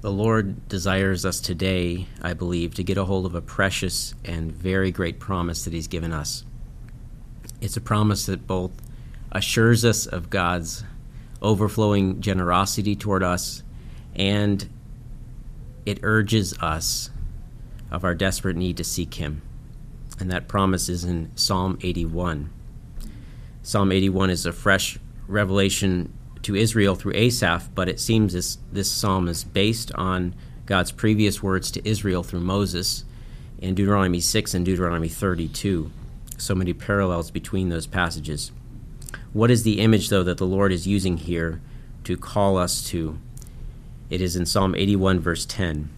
The Lord desires us today, I believe, to get a hold of a precious and very great promise that He's given us. It's a promise that both assures us of God's overflowing generosity toward us and it urges us of our desperate need to seek Him. And that promise is in Psalm 81. Psalm 81 is a fresh revelation to Israel through Asaph, but it seems this, this psalm is based on God's previous words to Israel through Moses in Deuteronomy 6 and Deuteronomy 32. So many parallels between those passages. What is the image, though, that the Lord is using here to call us to? It is in Psalm 81, verse 10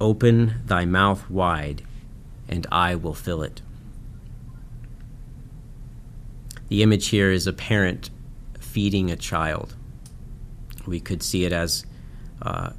Open thy mouth wide, and I will fill it. The image here is a parent feeding a child. We could see it as uh,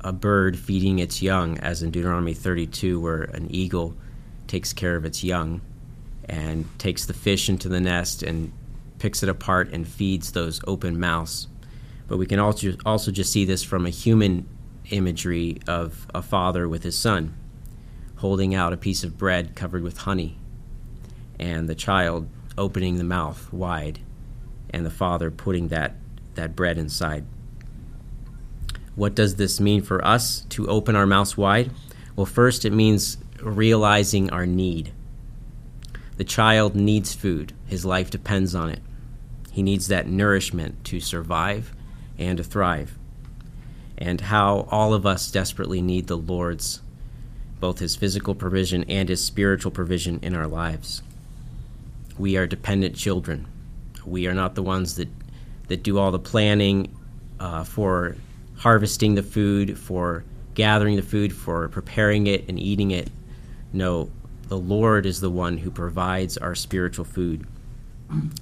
a bird feeding its young, as in Deuteronomy 32, where an eagle takes care of its young and takes the fish into the nest and picks it apart and feeds those open mouths. But we can also also just see this from a human imagery of a father with his son holding out a piece of bread covered with honey and the child opening the mouth wide and the father putting that, that bread inside. What does this mean for us to open our mouths wide? Well, first, it means realizing our need. The child needs food, his life depends on it. He needs that nourishment to survive and to thrive. And how all of us desperately need the Lord's, both his physical provision and his spiritual provision in our lives. We are dependent children. We are not the ones that, that do all the planning uh, for harvesting the food, for gathering the food, for preparing it and eating it. No, the Lord is the one who provides our spiritual food.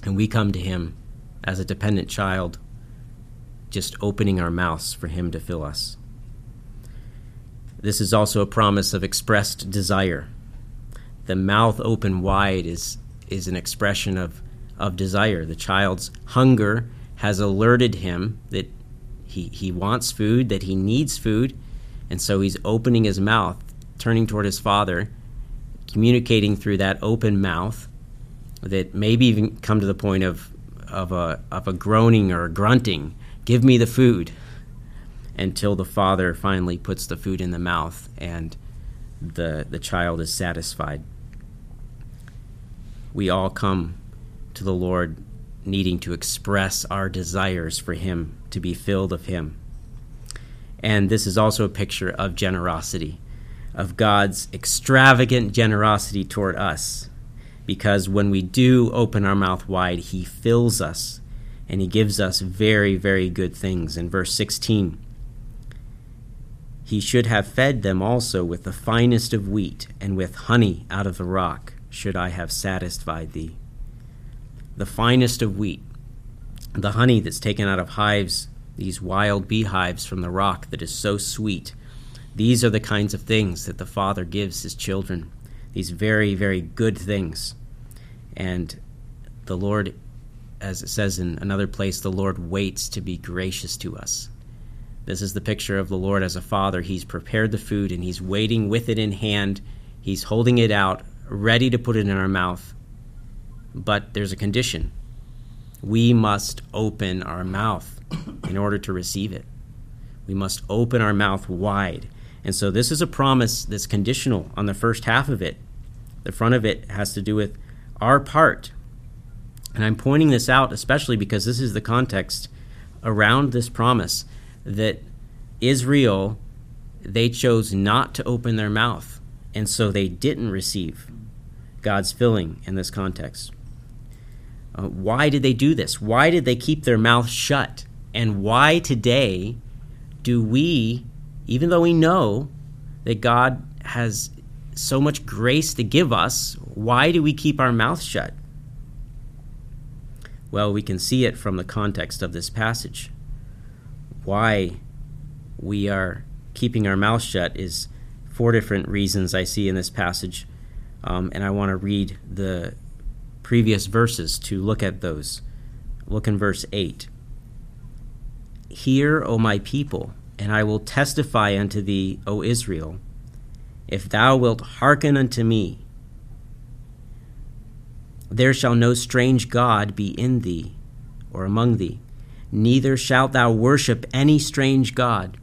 And we come to Him as a dependent child, just opening our mouths for Him to fill us. This is also a promise of expressed desire. The mouth open wide is, is an expression of of desire. The child's hunger has alerted him that he, he wants food, that he needs food, and so he's opening his mouth, turning toward his father, communicating through that open mouth that maybe even come to the point of, of, a, of a groaning or a grunting. Give me the food. Until the father finally puts the food in the mouth and the, the child is satisfied. We all come to the Lord, needing to express our desires for Him, to be filled of Him. And this is also a picture of generosity, of God's extravagant generosity toward us. Because when we do open our mouth wide, He fills us and He gives us very, very good things. In verse 16, He should have fed them also with the finest of wheat, and with honey out of the rock should I have satisfied thee the finest of wheat, the honey that's taken out of hives, these wild beehives from the rock that is so sweet. These are the kinds of things that the Father gives his children, these very, very good things. And the Lord, as it says in another place, the Lord waits to be gracious to us. This is the picture of the Lord as a father. He's prepared the food and he's waiting with it in hand. He's holding it out, ready to put it in our mouth but there's a condition. We must open our mouth in order to receive it. We must open our mouth wide. And so this is a promise that's conditional on the first half of it. The front of it has to do with our part. And I'm pointing this out especially because this is the context around this promise that Israel they chose not to open their mouth and so they didn't receive God's filling in this context. Uh, why did they do this? Why did they keep their mouth shut? And why today do we, even though we know that God has so much grace to give us, why do we keep our mouth shut? Well, we can see it from the context of this passage. Why we are keeping our mouth shut is four different reasons I see in this passage. Um, and I want to read the previous verses to look at those. Look in verse 8. Hear, O my people, And I will testify unto thee, O Israel, if thou wilt hearken unto me, there shall no strange God be in thee or among thee, neither shalt thou worship any strange God.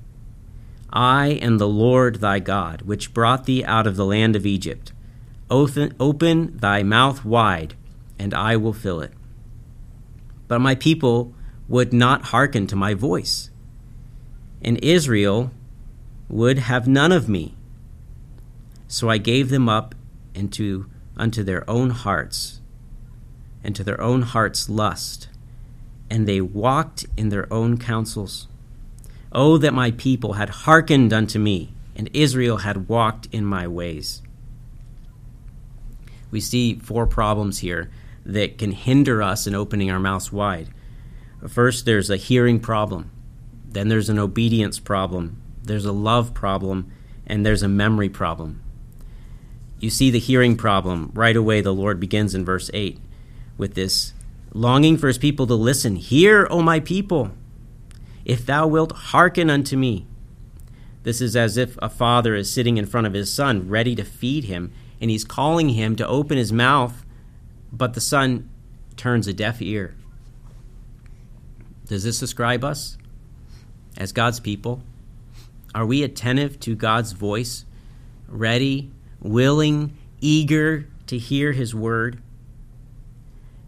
I am the Lord thy God, which brought thee out of the land of Egypt. Open, open thy mouth wide, and I will fill it. But my people would not hearken to my voice, and Israel would have none of me. So I gave them up into unto their own hearts, and to their own hearts' lust, and they walked in their own counsels. Oh, that my people had hearkened unto me, and Israel had walked in my ways. We see four problems here that can hinder us in opening our mouths wide. First, there's a hearing problem, then, there's an obedience problem, there's a love problem, and there's a memory problem. You see the hearing problem right away, the Lord begins in verse 8 with this longing for his people to listen. Hear, O my people, if thou wilt hearken unto me. This is as if a father is sitting in front of his son, ready to feed him, and he's calling him to open his mouth, but the son turns a deaf ear. Does this describe us as God's people? Are we attentive to God's voice, ready, willing, eager to hear his word?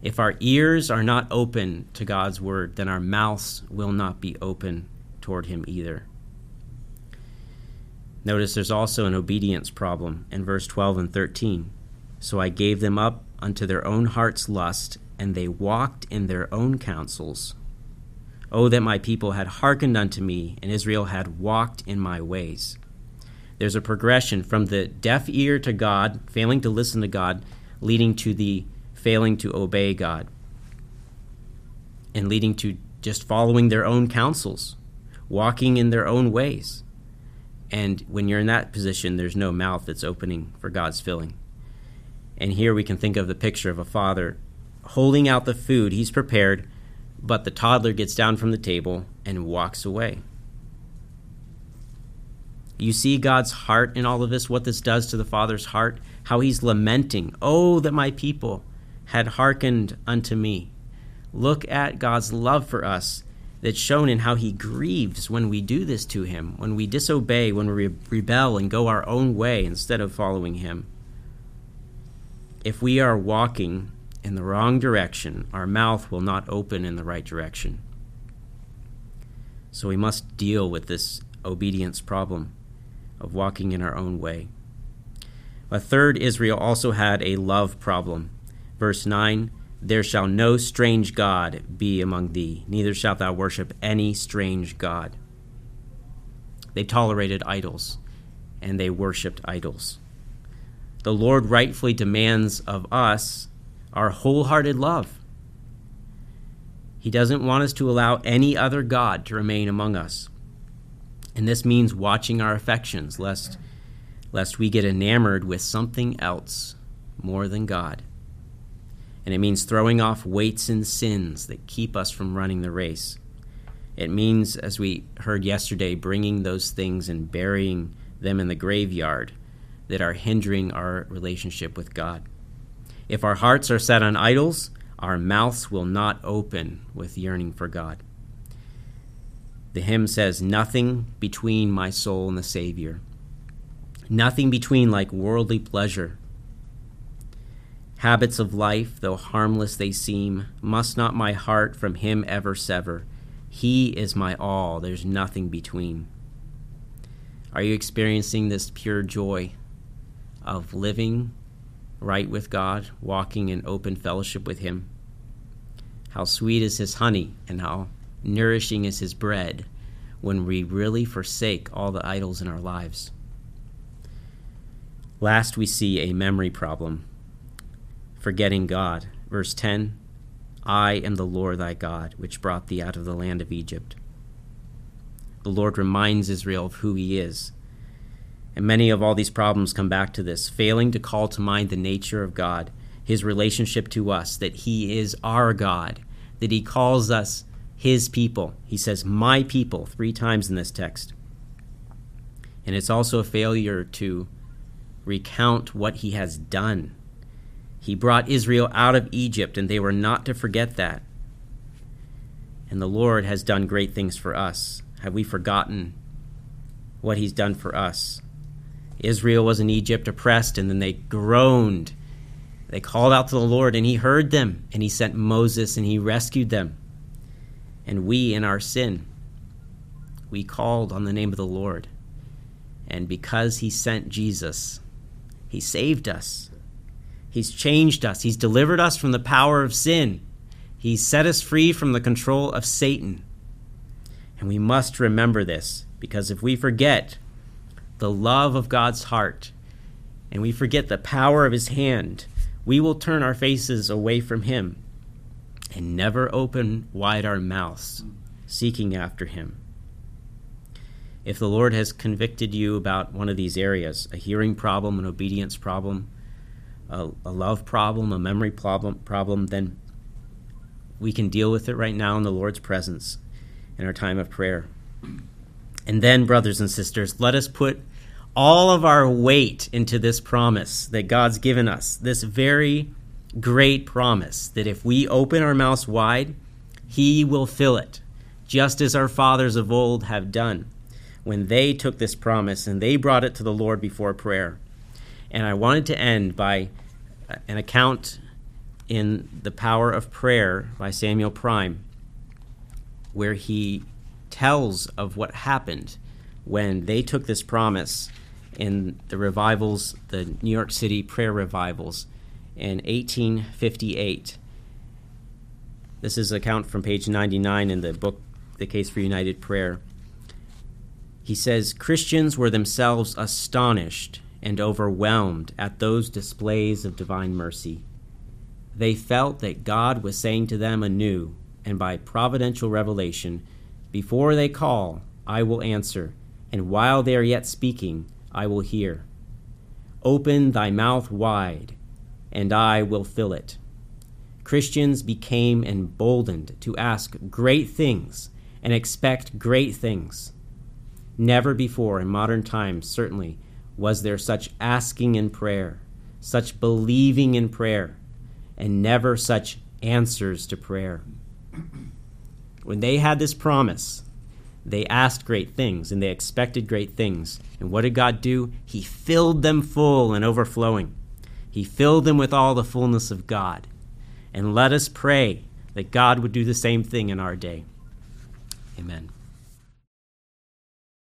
If our ears are not open to God's word, then our mouths will not be open toward him either. Notice there's also an obedience problem in verse 12 and 13. So I gave them up unto their own heart's lust, and they walked in their own counsels. Oh, that my people had hearkened unto me, and Israel had walked in my ways. There's a progression from the deaf ear to God, failing to listen to God, leading to the failing to obey God, and leading to just following their own counsels, walking in their own ways. And when you're in that position, there's no mouth that's opening for God's filling. And here we can think of the picture of a father holding out the food he's prepared, but the toddler gets down from the table and walks away. You see God's heart in all of this, what this does to the father's heart, how he's lamenting, Oh, that my people had hearkened unto me. Look at God's love for us that's shown in how he grieves when we do this to him, when we disobey, when we rebel and go our own way instead of following him. If we are walking in the wrong direction, our mouth will not open in the right direction. So we must deal with this obedience problem of walking in our own way. A third, Israel also had a love problem. Verse 9 there shall no strange God be among thee, neither shalt thou worship any strange God. They tolerated idols, and they worshiped idols. The Lord rightfully demands of us our wholehearted love. He doesn't want us to allow any other God to remain among us. And this means watching our affections, lest, lest we get enamored with something else more than God and it means throwing off weights and sins that keep us from running the race. It means, as we heard yesterday, bringing those things and burying them in the graveyard that are hindering our relationship with God. If our hearts are set on idols, our mouths will not open with yearning for God. The hymn says, Nothing between my soul and the Savior. Nothing between like worldly pleasure Habits of life, though harmless they seem, must not my heart from him ever sever. He is my all, there's nothing between. Are you experiencing this pure joy of living right with God, walking in open fellowship with Him? How sweet is His honey, and how nourishing is His bread when we really forsake all the idols in our lives. Last, we see a memory problem forgetting God. Verse 10 I am the Lord thy God, which brought thee out of the land of Egypt. The Lord reminds Israel of who he is. And many of all these problems come back to this failing to call to mind the nature of God, his relationship to us, that he is our God, that he calls us his people. He says, My people, three times in this text. And it's also a failure to recount what he has done. He brought Israel out of Egypt, and they were not to forget that. And the Lord has done great things for us. Have we forgotten what he's done for us? Israel was in Egypt oppressed, and then they groaned. They called out to the Lord, and he heard them, and he sent Moses, and he rescued them. And we, in our sin, we called on the name of the Lord. And because he sent Jesus, he saved us. He's changed us. He's delivered us from the power of sin. He's set us free from the control of Satan. And we must remember this because if we forget the love of God's heart and we forget the power of his hand, we will turn our faces away from him and never open wide our mouths seeking after him. If the Lord has convicted you about one of these areas a hearing problem, an obedience problem, a, a love problem, a memory problem, problem, then we can deal with it right now in the Lord's presence in our time of prayer. And then, brothers and sisters, let us put all of our weight into this promise that God's given us, this very great promise that if we open our mouths wide, He will fill it, just as our fathers of old have done when they took this promise and they brought it to the Lord before prayer. And I wanted to end by an account in The Power of Prayer by Samuel Prime, where he tells of what happened when they took this promise in the revivals, the New York City prayer revivals in 1858. This is an account from page 99 in the book, The Case for United Prayer. He says Christians were themselves astonished and overwhelmed at those displays of divine mercy. They felt that God was saying to them anew, and by providential revelation, Before they call, I will answer, and while they are yet speaking, I will hear. Open thy mouth wide, and I will fill it. Christians became emboldened to ask great things and expect great things. Never before in modern times, certainly, was there such asking in prayer, such believing in prayer, and never such answers to prayer. When they had this promise, they asked great things and they expected great things. And what did God do? He filled them full and overflowing. He filled them with all the fullness of God. And let us pray that God would do the same thing in our day. Amen.